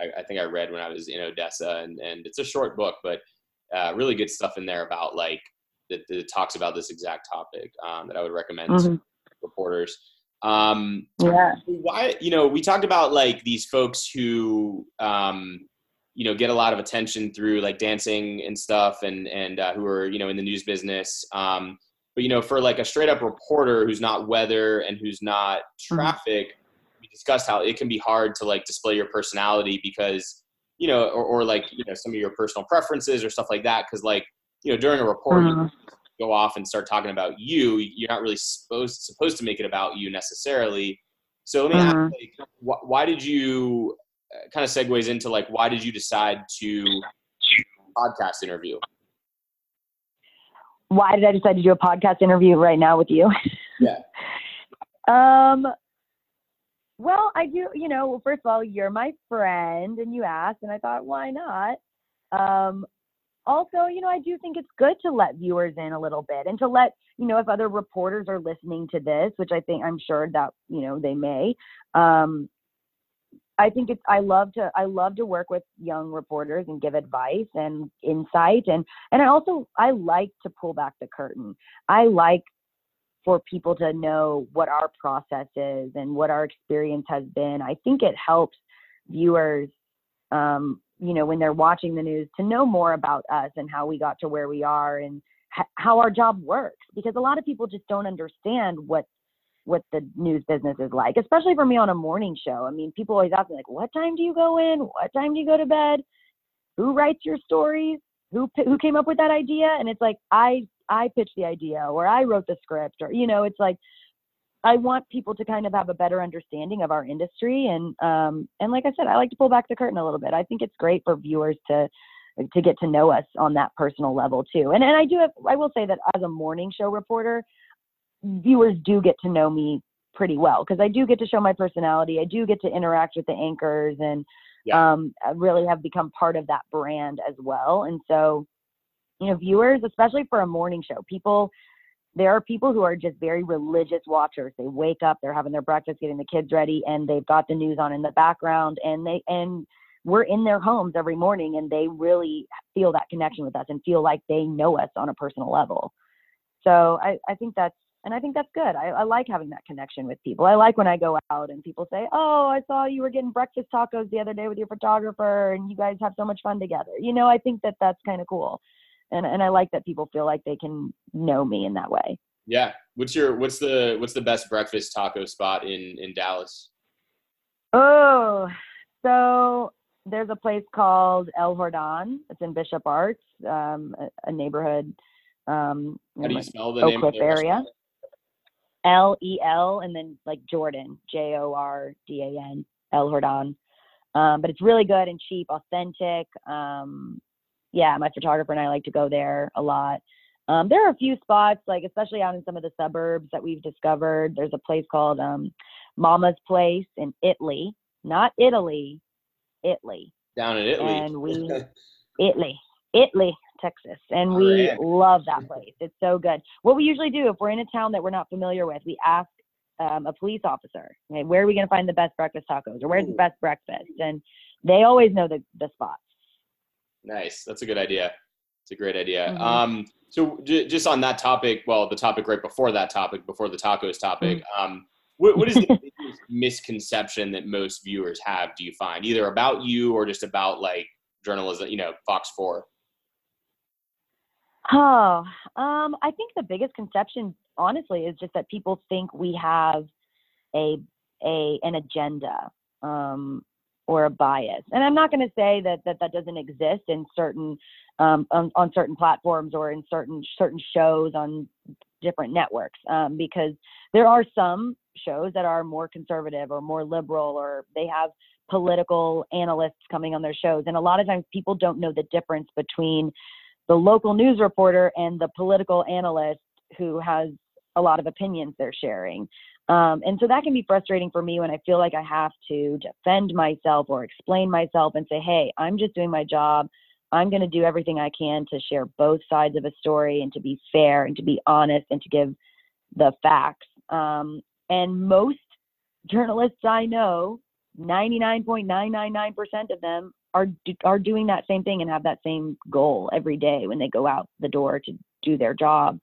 I, I, think I read when I was in Odessa, and, and it's a short book, but uh, really good stuff in there about like that, that talks about this exact topic um, that I would recommend mm-hmm. to reporters. Um, yeah. Why you know we talked about like these folks who um, you know get a lot of attention through like dancing and stuff and and uh, who are you know in the news business um, but you know for like a straight up reporter who's not weather and who's not mm-hmm. traffic mm-hmm. we discussed how it can be hard to like display your personality because you know or, or like you know some of your personal preferences or stuff like that because like you know during a report mm-hmm. you go off and start talking about you you're not really supposed supposed to make it about you necessarily so let me mm-hmm. ask like, wh- why did you kind of segues into like why did you decide to podcast interview? Why did I decide to do a podcast interview right now with you? Yeah. um. Well, I do. You know, first of all, you're my friend, and you asked, and I thought, why not? Um. Also, you know, I do think it's good to let viewers in a little bit, and to let you know if other reporters are listening to this, which I think I'm sure that you know they may. Um, I think it's I love to I love to work with young reporters and give advice and insight and and I also I like to pull back the curtain. I like for people to know what our process is and what our experience has been. I think it helps viewers um, you know, when they're watching the news to know more about us and how we got to where we are and h- how our job works because a lot of people just don't understand what what the news business is like, especially for me on a morning show. I mean, people always ask me like, "What time do you go in? What time do you go to bed? Who writes your stories? Who who came up with that idea?" And it's like, I I pitched the idea or I wrote the script or you know, it's like I want people to kind of have a better understanding of our industry and um and like I said, I like to pull back the curtain a little bit. I think it's great for viewers to to get to know us on that personal level too. And and I do have I will say that as a morning show reporter, viewers do get to know me pretty well because I do get to show my personality. I do get to interact with the anchors and yeah. um, really have become part of that brand as well. And so, you know, viewers, especially for a morning show, people, there are people who are just very religious watchers. They wake up, they're having their breakfast, getting the kids ready, and they've got the news on in the background, and they and we're in their homes every morning, and they really feel that connection with us and feel like they know us on a personal level. So I, I think that's and I think that's good. I, I, like having that connection with people. I like when I go out and people say, "Oh, I saw you were getting breakfast tacos the other day with your photographer, and you guys have so much fun together." You know, I think that that's kind of cool, and and I like that people feel like they can know me in that way. Yeah. What's your what's the what's the best breakfast taco spot in in Dallas? Oh, so there's a place called El Jordan. It's in Bishop Arts, um, a, a neighborhood. Um, How do you spell the Oak name Cliff area? L E L and then like Jordan, J O R D A N, El Jordan. Um, but it's really good and cheap, authentic. Um, yeah, my photographer and I like to go there a lot. Um, there are a few spots, like especially out in some of the suburbs that we've discovered. There's a place called um, Mama's Place in Italy, not Italy, Italy. Down in Italy. And we, Italy, Italy. Texas, and we love that place. It's so good. What we usually do if we're in a town that we're not familiar with, we ask um, a police officer, okay, where are we going to find the best breakfast tacos, or where's the best breakfast? And they always know the the spots. Nice, that's a good idea. It's a great idea. Mm-hmm. Um, so j- just on that topic, well, the topic right before that topic, before the tacos topic, mm-hmm. um, what, what is the biggest misconception that most viewers have? Do you find either about you or just about like journalism? You know, Fox Four. Oh, um, I think the biggest conception, honestly, is just that people think we have a a an agenda um, or a bias. And I'm not going to say that, that that doesn't exist in certain um, on, on, certain platforms or in certain certain shows on different networks, um, because there are some shows that are more conservative or more liberal, or they have political analysts coming on their shows, and a lot of times people don't know the difference between the local news reporter and the political analyst who has a lot of opinions they're sharing. Um, and so that can be frustrating for me when I feel like I have to defend myself or explain myself and say, hey, I'm just doing my job. I'm going to do everything I can to share both sides of a story and to be fair and to be honest and to give the facts. Um, and most journalists I know, 99.999% of them are are doing that same thing and have that same goal every day when they go out the door to do their job.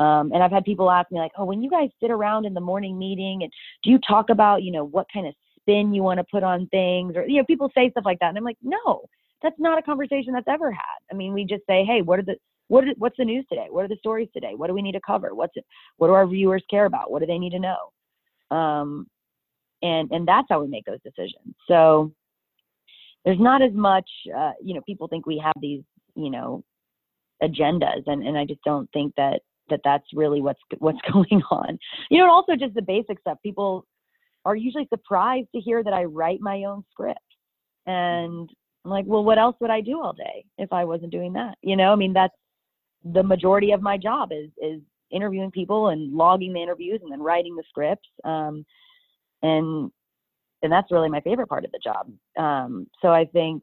Um, and I've had people ask me like, "Oh, when you guys sit around in the morning meeting, and do you talk about, you know, what kind of spin you want to put on things?" Or you know, people say stuff like that, and I'm like, "No, that's not a conversation that's ever had. I mean, we just say, "Hey, what are the what what's the news today? What are the stories today? What do we need to cover? What's it, what do our viewers care about? What do they need to know?" Um, and and that's how we make those decisions. So there's not as much uh, you know people think we have these you know agendas and and I just don't think that that that's really what's what's going on. You know and also just the basic stuff. People are usually surprised to hear that I write my own script. And I'm like well what else would I do all day if I wasn't doing that? You know I mean that's the majority of my job is is interviewing people and logging the interviews and then writing the scripts um, and and that's really my favorite part of the job. Um, so I think,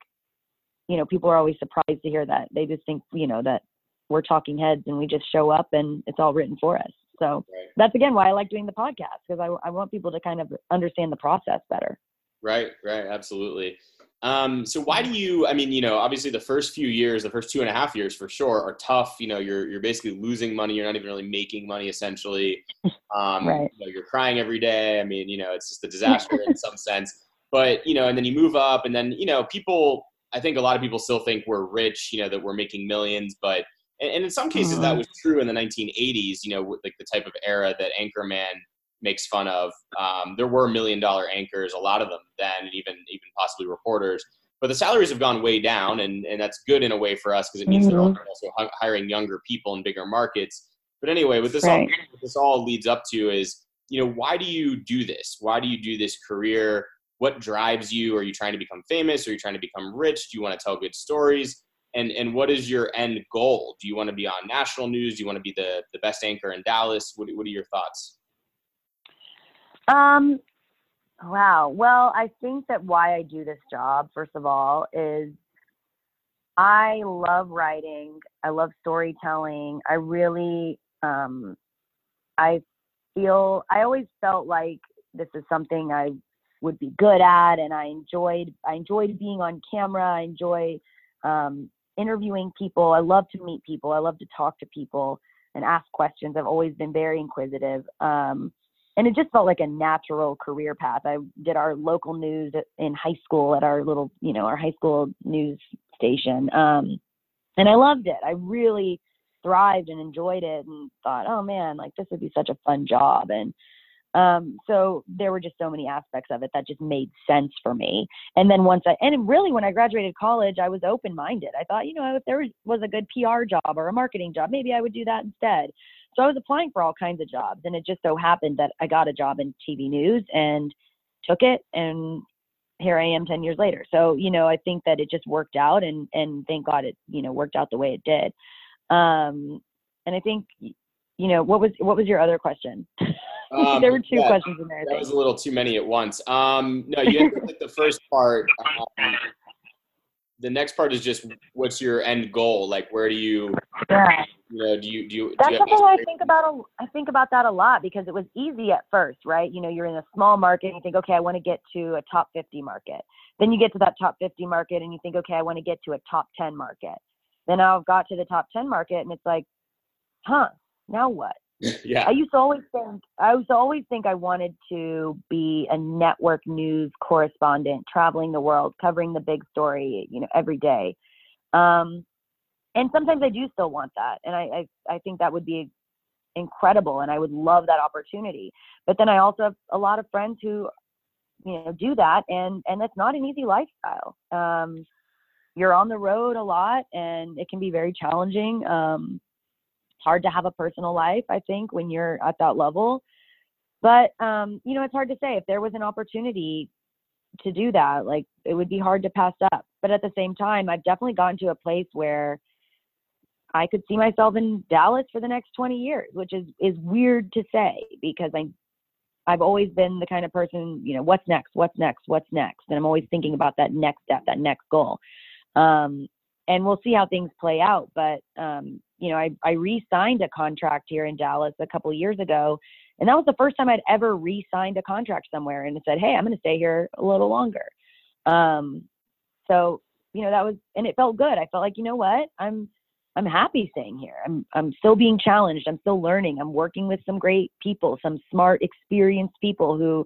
you know, people are always surprised to hear that. They just think, you know, that we're talking heads and we just show up and it's all written for us. So right. that's again why I like doing the podcast because I, I want people to kind of understand the process better. Right, right, absolutely. Um, so why do you? I mean, you know, obviously the first few years, the first two and a half years for sure, are tough. You know, you're you're basically losing money. You're not even really making money essentially. Um, right. You know, you're crying every day. I mean, you know, it's just a disaster in some sense. But you know, and then you move up, and then you know, people I think a lot of people still think we're rich, you know, that we're making millions, but and, and in some cases mm-hmm. that was true in the 1980s, you know, like the type of era that Anchorman makes fun of. Um, there were million dollar anchors, a lot of them then, and even even possibly reporters. But the salaries have gone way down, and, and that's good in a way for us because it means mm-hmm. they're also hiring younger people in bigger markets. But anyway, what this right. all what this all leads up to is, you know, why do you do this? Why do you do this career? What drives you? Are you trying to become famous? Are you trying to become rich? Do you want to tell good stories? And and what is your end goal? Do you want to be on national news? Do you want to be the the best anchor in Dallas? What what are your thoughts? Um, wow. Well, I think that why I do this job, first of all, is I love writing. I love storytelling. I really, um, I feel, I always felt like this is something I would be good at, and I enjoyed, I enjoyed being on camera. I enjoy um, interviewing people. I love to meet people. I love to talk to people and ask questions. I've always been very inquisitive. Um, and it just felt like a natural career path. I did our local news in high school at our little, you know, our high school news station. Um, and I loved it. I really thrived and enjoyed it and thought, oh man, like this would be such a fun job. And um, so there were just so many aspects of it that just made sense for me. And then once I, and really when I graduated college, I was open minded. I thought, you know, if there was, was a good PR job or a marketing job, maybe I would do that instead. So I was applying for all kinds of jobs, and it just so happened that I got a job in TV news and took it, and here I am 10 years later. So, you know, I think that it just worked out, and and thank God it, you know, worked out the way it did. Um, and I think, you know, what was what was your other question? Um, there were two yeah, questions in there. That was a little too many at once. Um, no, you answered the first part. Um, the next part is just what's your end goal? Like, where do you? Yeah you know, do you do you? That's do you something I think about. A, I think about that a lot because it was easy at first, right? You know, you're in a small market and you think, okay, I want to get to a top 50 market. Then you get to that top 50 market and you think, okay, I want to get to a top 10 market. Then I've got to the top 10 market and it's like, huh, now what? yeah. I used to always think I to always think I wanted to be a network news correspondent, traveling the world, covering the big story, you know, every day. Um, and sometimes I do still want that, and I, I I think that would be incredible, and I would love that opportunity. But then I also have a lot of friends who, you know, do that, and and that's not an easy lifestyle. Um, you're on the road a lot, and it can be very challenging. Um, hard to have a personal life, I think, when you're at that level. But um, you know, it's hard to say if there was an opportunity to do that, like it would be hard to pass up. But at the same time, I've definitely gotten to a place where I could see myself in Dallas for the next 20 years, which is is weird to say because I I've always been the kind of person, you know, what's next, what's next, what's next, and I'm always thinking about that next step, that next goal. Um, and we'll see how things play out. But um, you know, I I re-signed a contract here in Dallas a couple of years ago, and that was the first time I'd ever re-signed a contract somewhere and said, hey, I'm going to stay here a little longer. Um, so you know that was and it felt good. I felt like you know what, I'm I'm happy staying here. I'm I'm still being challenged. I'm still learning. I'm working with some great people, some smart, experienced people who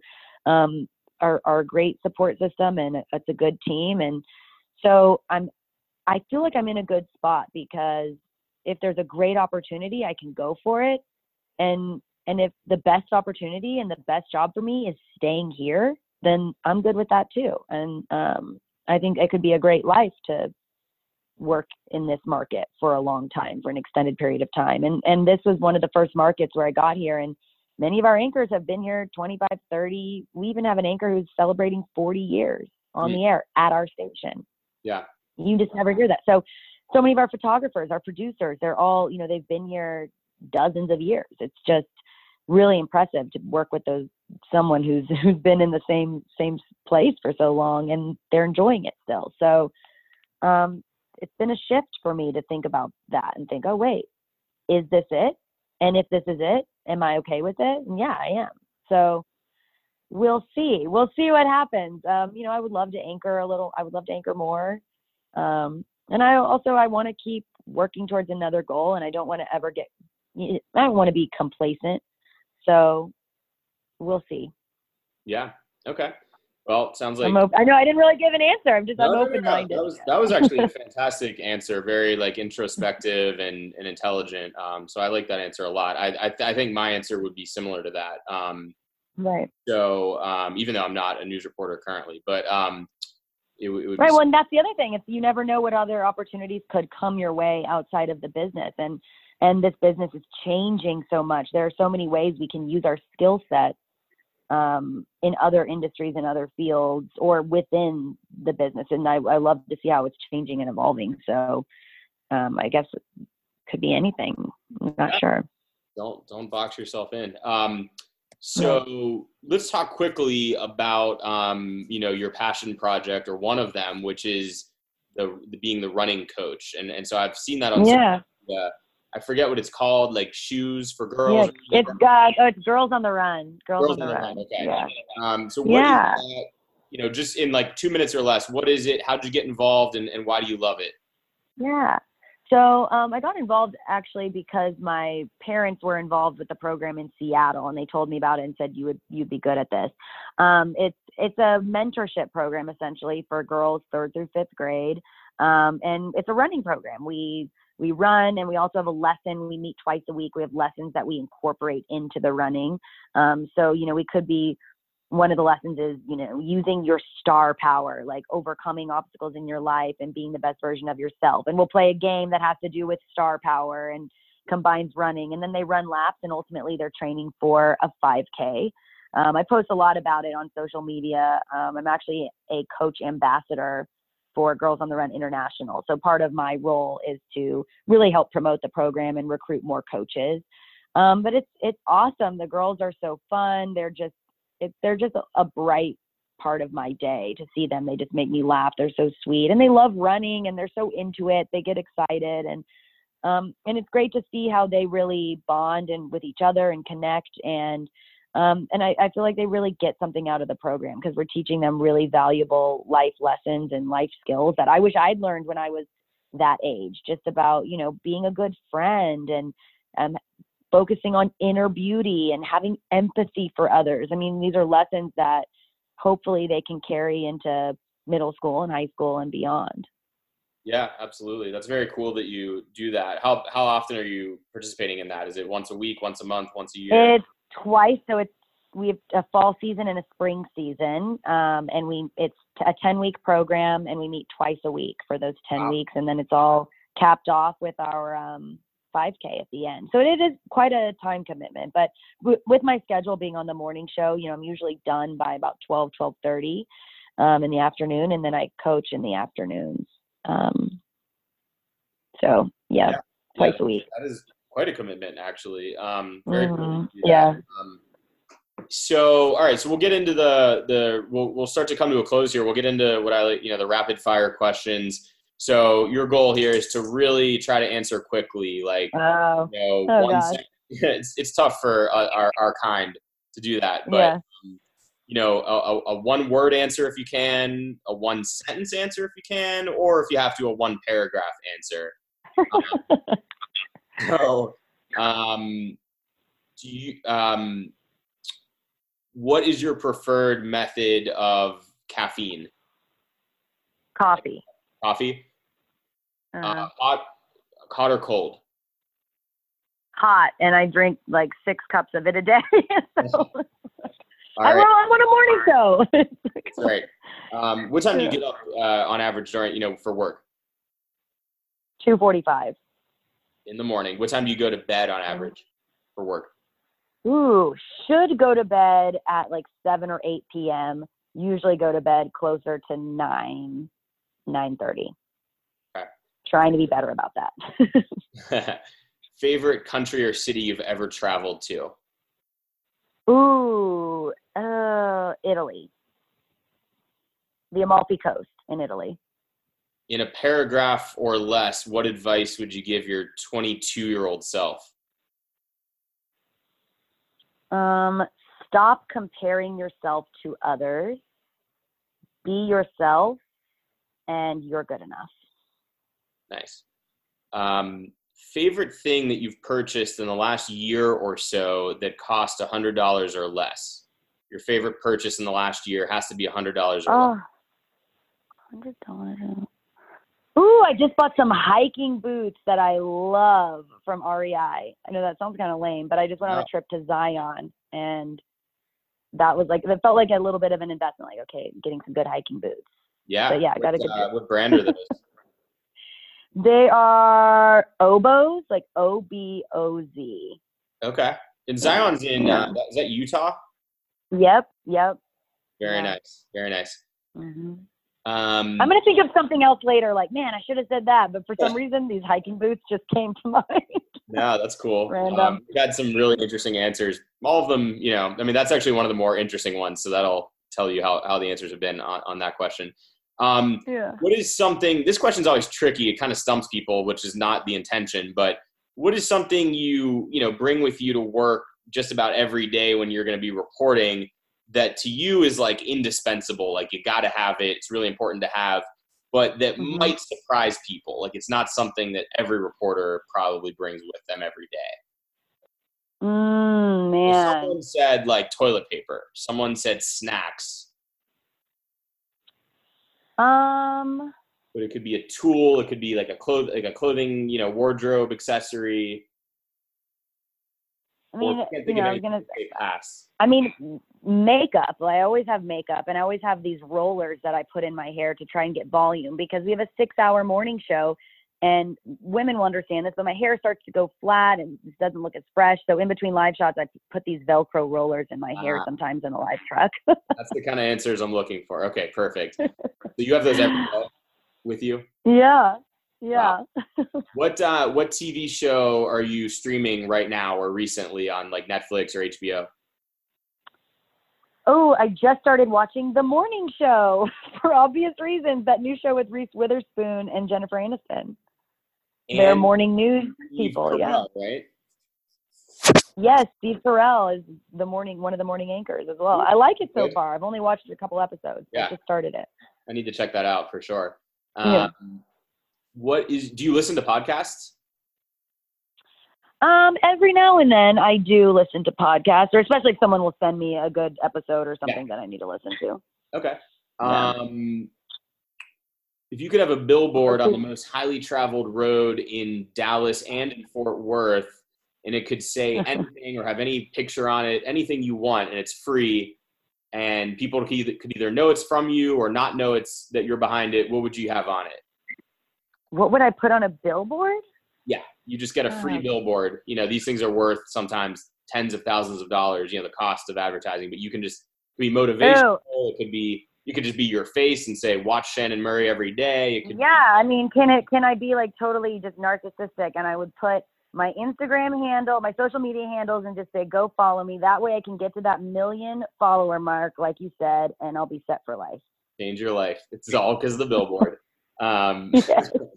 um, are are a great support system, and it's a good team. And so I'm I feel like I'm in a good spot because if there's a great opportunity, I can go for it. And and if the best opportunity and the best job for me is staying here, then I'm good with that too. And um, I think it could be a great life to work in this market for a long time, for an extended period of time. And and this was one of the first markets where I got here and many of our anchors have been here 25, 30. We even have an anchor who's celebrating 40 years on the air at our station. Yeah. You just never hear that. So so many of our photographers, our producers, they're all, you know, they've been here dozens of years. It's just really impressive to work with those someone who's who's been in the same same place for so long and they're enjoying it still. So um, it's been a shift for me to think about that and think, oh wait, is this it? And if this is it, am I okay with it? And yeah, I am. So we'll see. We'll see what happens. Um, you know, I would love to anchor a little. I would love to anchor more. Um, and I also I want to keep working towards another goal, and I don't want to ever get. I don't want to be complacent. So we'll see. Yeah. Okay. Well, sounds like op- i know i didn't really give an answer i'm just no, i'm no, no, open-minded That was that was actually a fantastic answer. Very like introspective and, and intelligent. Um, so I like that answer a lot. I I, th- I think my answer would be similar to that. Um, right so um, even though I'm not a news reporter currently, but um, it, it would right be well and that's the other thing it's you never know what other opportunities could come your way outside of the business and and this business is changing so much there are so many ways we can use our skill set um, in other industries and other fields or within the business and I, I love to see how it's changing and evolving so um, i guess it could be anything i'm not Yeah. sure don't don't box yourself in. Um, so let's talk quickly about um, you know your passion project or one of them, which is the, the being the running coach. And and so I've seen that on yeah uh, I forget what it's called, like shoes for yeah girls. it's got oh, it's girls on the run girls, Girls on the run, Okay. yeah Um, so what is Yeah. that, you know, just in like two minutes or less, what is it? How did you get involved, and, and why do you love it? Yeah. So um, I got involved actually because my parents were involved with the program in Seattle, and they told me about it and said you would you'd be good at this. Um, it's it's a mentorship program essentially for girls third through fifth grade, um, and it's a running program. We we run and we also have a lesson. We meet twice a week. We have lessons that we incorporate into the running. Um, so you know we could be one of the lessons is you know using your star power like overcoming obstacles in your life and being the best version of yourself. And we'll play a game that has to do with star power and combines running and then they run laps and ultimately they're training for a 5k um, i post a lot about it on social media. Um, i'm actually a coach ambassador for girls on the run international. So part of my role is to really help promote the program and recruit more coaches. Um, but it's it's awesome. The girls are so fun. They're just it, they're just a, a bright part of my day to see them. They just make me laugh. They're so sweet and they love running and they're so into it. They get excited and um, and it's great to see how they really bond and with each other and connect and um, and I, I feel like they really get something out of the program because we're teaching them really valuable life lessons and life skills that I wish I'd learned when I was that age, just about you know being a good friend and um, focusing on inner beauty and having empathy for others. I mean, these are lessons that hopefully they can carry into middle school and high school and beyond. Yeah, absolutely. That's very cool that you do that. How how often are you participating in that? Is it once a week, once a month, once a year? It's twice, so it's we have a fall season and a spring season, um, and we it's a ten week program, and we meet twice a week for those ten Wow. weeks, and then it's all capped off with our um, 5K at the end. So it is quite a time commitment, but w- with my schedule being on the morning show, you know, I'm usually done by about 12, 12:30 um, in the afternoon, and then I coach in the afternoons. Um, so yeah, Yeah. twice Yeah, a week. That is quite a commitment, actually. Um, very cool. that Mhm. you. Yeah. Um, so, all right. So we'll get into the the we'll we'll start to come to a close here. We'll get into what I like, you know, the rapid fire questions. So your goal here is to really try to answer quickly, like Oh, you know, Oh, one. God. sec- it's it's tough for uh, our our kind to do that, but yeah. um, you know, a, a, a one word answer if you can, a one sentence answer if you can, or if you have to, a one paragraph answer. So, um, do you, um, what is your preferred method of caffeine? Coffee. Coffee, Uh, uh, hot, hot or cold? hot, and I drink like six cups of it a day. so I'm, right, on a morning show. that's right. Um, what time do you get up uh, on average during, you know, for work? Two forty-five. In the morning. What time do you go to bed on average for work? Ooh, should go to bed at like seven or eight p.m. Usually go to bed closer to nine, nine thirty. Trying to be better about that. Favorite country or city you've ever traveled to? Ooh, uh, Italy. The Amalfi Coast in Italy. In a paragraph or less, what advice would you give your 22 year old self? Um, stop comparing yourself to others. Be yourself, and you're good enough. Nice. Um, favorite thing that you've purchased in the last year or so that cost $100 or less? your favorite purchase in the last year has to be a hundred dollars or Oh, hundred dollars. Ooh, I just bought some hiking boots that I love from REI. I know that sounds kind of lame, but I just went on Oh. a trip to Zion, and that was like it felt like a little bit of an investment. Like, okay, getting some good hiking boots. Yeah. But yeah, I got a good uh, what brand are those? They are Oboz, like O B O Z. okay. And Zion's in Yeah. uh, is that Utah? Yep, yep. Very Yeah. nice. Very nice. hmm Um, I'm gonna think of something else later. Like, man, I should have said that, but for some reason, these hiking boots just came to mind. No, that's cool. Random. Um, we've had some really interesting answers. All of them, you know, I mean, that's actually one of the more interesting ones. So that'll tell you how, how the answers have been on, on that question. Um, yeah. what is something, this question's always tricky. It kind of stumps people, which is not the intention, but what is something you, you know, bring with you to work just about every day when you're going to be reporting that to you is like indispensable? Like you got to have it. It's really important to have but that Mhm. might surprise people. Like it's not something that every reporter probably brings with them every day. Mm, man. Someone said like toilet paper. Someone said snacks. Um. But it could be a tool. It could be like a cloth, like a clothing, you know, wardrobe accessory. I mean, you can't you think know, I was gonna. pass. I mean, makeup. I always have makeup, and I always have these rollers that I put in my hair to try and get volume because we have a six-hour morning show, and women will understand this. But my hair starts to go flat and it doesn't look as fresh. So in between live shots, I put these Velcro rollers in my hair Ah. sometimes in a live truck. That's the kind of answers I'm looking for. Okay, perfect. So you have those every day with you. yeah. Yeah. What uh, what TV show are you streaming right now or recently on like Netflix or HBO? Oh, I just started watching The Morning Show for obvious reasons. That new show with Reese Witherspoon and Jennifer Aniston. They're morning news people, yeah. Right? Yes, Steve Carell is the morning one of the morning anchors as well. I like it so Good. far. I've only watched a couple episodes. Yeah. I just started it. I need to check that out for sure. Yeah. Um, What is? Do you listen to podcasts? Um, every now and then I do listen to podcasts, or especially if someone will send me a good episode or something that I need to listen to. Okay. Yeah. Um, if you could have a billboard on the most highly traveled road in Dallas and in Fort Worth, and it could say anything or have any picture on it, anything you want, and it's free, and people could either, could either know it's from you or not know it's that you're behind it, what would you have on it? What would I put on a billboard? Yeah, you just get a free Oh. billboard. You know, these things are worth sometimes tens of thousands of dollars. You know, the cost of advertising, but you can just be oh. motivational. It could be you could just be your face and say, "Watch Shannon Murray every day." Yeah, I mean, can it can I be like totally just narcissistic and I would put my Instagram handle, my social media handles and just say go follow me. That way I can get to that million follower mark like you said and I'll be set for life. change your life. It's all because of the billboard. Um,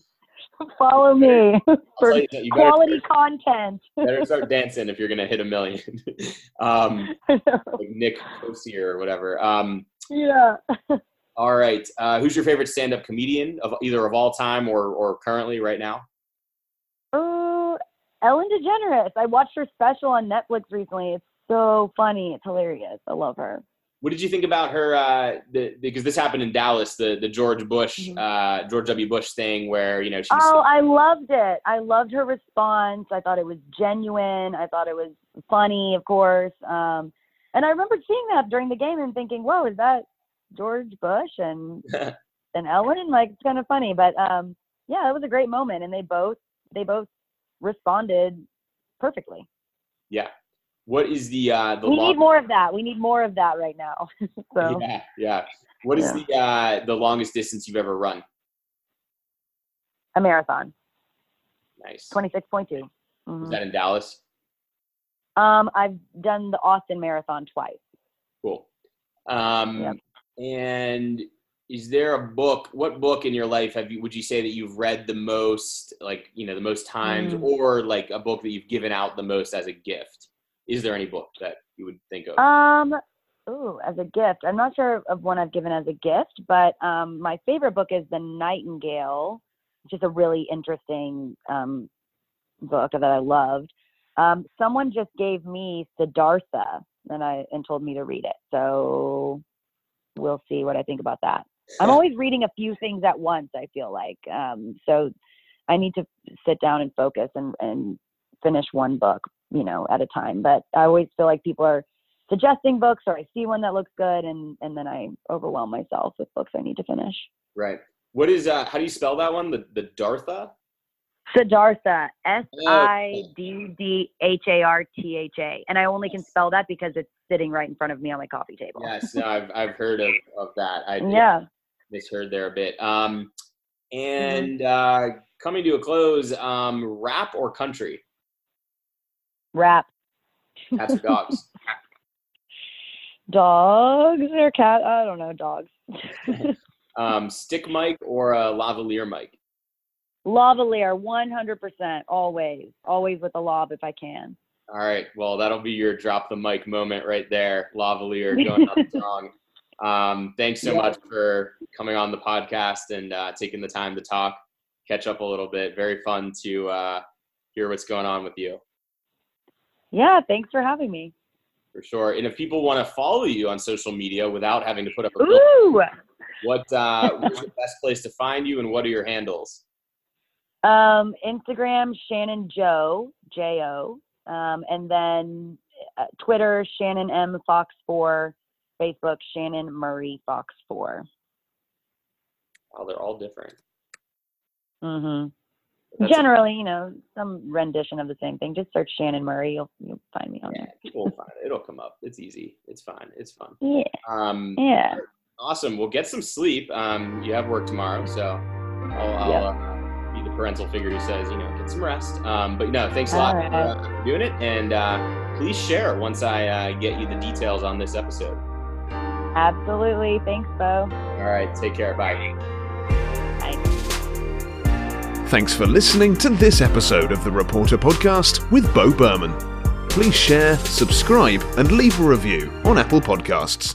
follow me for you you better, quality content. better start dancing if you're gonna hit a million. um, like Nick Kosir or whatever. Um, yeah. all right, uh, who's your favorite stand-up comedian of either of all time or or currently right now? Oh, Ellen DeGeneres. I watched her special on Netflix recently. It's so funny. It's hilarious. I love her. What did you think about her? Uh, the, because this happened in Dallas, the the George Bush, Mhm. uh, George W. Bush thing, where you know she. Oh, I loved it. I loved her response. I thought it was genuine. I thought it was funny, of course. Um, and I remember seeing that during the game and thinking, "Whoa, is that George Bush and and Ellen?" Like it's kind of funny, but um, yeah, it was a great moment, and they both they both responded perfectly. yeah. What is the uh, the we long- need more of that. We need more of that right now. so Yeah, yeah. What is the uh, the longest distance you've ever run? a marathon, Nice. twenty six point two. Is that in Dallas? Um, I've done the Austin Marathon twice. Cool. Um, Yep. And is there a book? What book in your life have you? Would you say that you've read the most, like you know, the most times, Mm. or like a book that you've given out the most as a gift? Is there any book that you would think of? Um, ooh, as a gift. I'm not sure of one I've given as a gift, but um, my favorite book is The Nightingale, which is a really interesting um, book that I loved. Um, someone just gave me Siddhartha, and I and told me to read it. So we'll see what I think about that. I'm always reading a few things at once. I feel like um, so I need to sit down and focus and and finish one book, you know, at a time. But I always feel like people are suggesting books or I see one that looks good and and then I overwhelm myself with books I need to finish. Right. What is uh how do you spell that one? The the Dartha? Siddhartha, S I D D H A R T H A. And I only can spell that because it's sitting right in front of me on my coffee table. Yes, no, I've I've heard of, of that. I yeah. misheard there a bit. Um and uh coming to a close, um, rap or country? Rap. Cats or dogs? dogs or cat? I don't know. Dogs. um, stick mic or a lavalier mic? Lavalier, 100%. Always. Always with a lav if I can. All right. Well, that'll be your drop the mic moment right there. Lavalier going up strong. Um, thanks so yeah. much for coming on the podcast and uh, taking the time to talk, catch up a little bit. Very fun to uh, hear what's going on with you. Yeah, thanks for having me. For sure. And if people want to follow you on social media without having to put up a Ooh. what uh, what's the best place to find you and what are your handles? Um, Instagram Shannon Joe J O, um, and then uh, Twitter Shannon M Fox Four, Facebook Shannon Murray Fox Four. Well, they're all different. Mhm. Generally, you know, some rendition of the same thing. Just search Shannon Murray. You'll you'll find me on yeah, there. Will find it. It'll come up. It's easy. It's fine. It's fun. Yeah. Um, yeah. Awesome. Well, get some sleep. Um, you have work tomorrow, so I'll, I'll yep. uh, parental figure who says, you know, get some rest. Um, but no, thanks a lot right. for, uh, for, doing it, and uh, please share once I uh, get you the details on this episode. Absolutely. Thanks, Beau. All right. Take care. Bye. Thanks for listening to this episode of the Reporter Podcast with Beau Berman. Please share, subscribe, and leave a review on Apple Podcasts.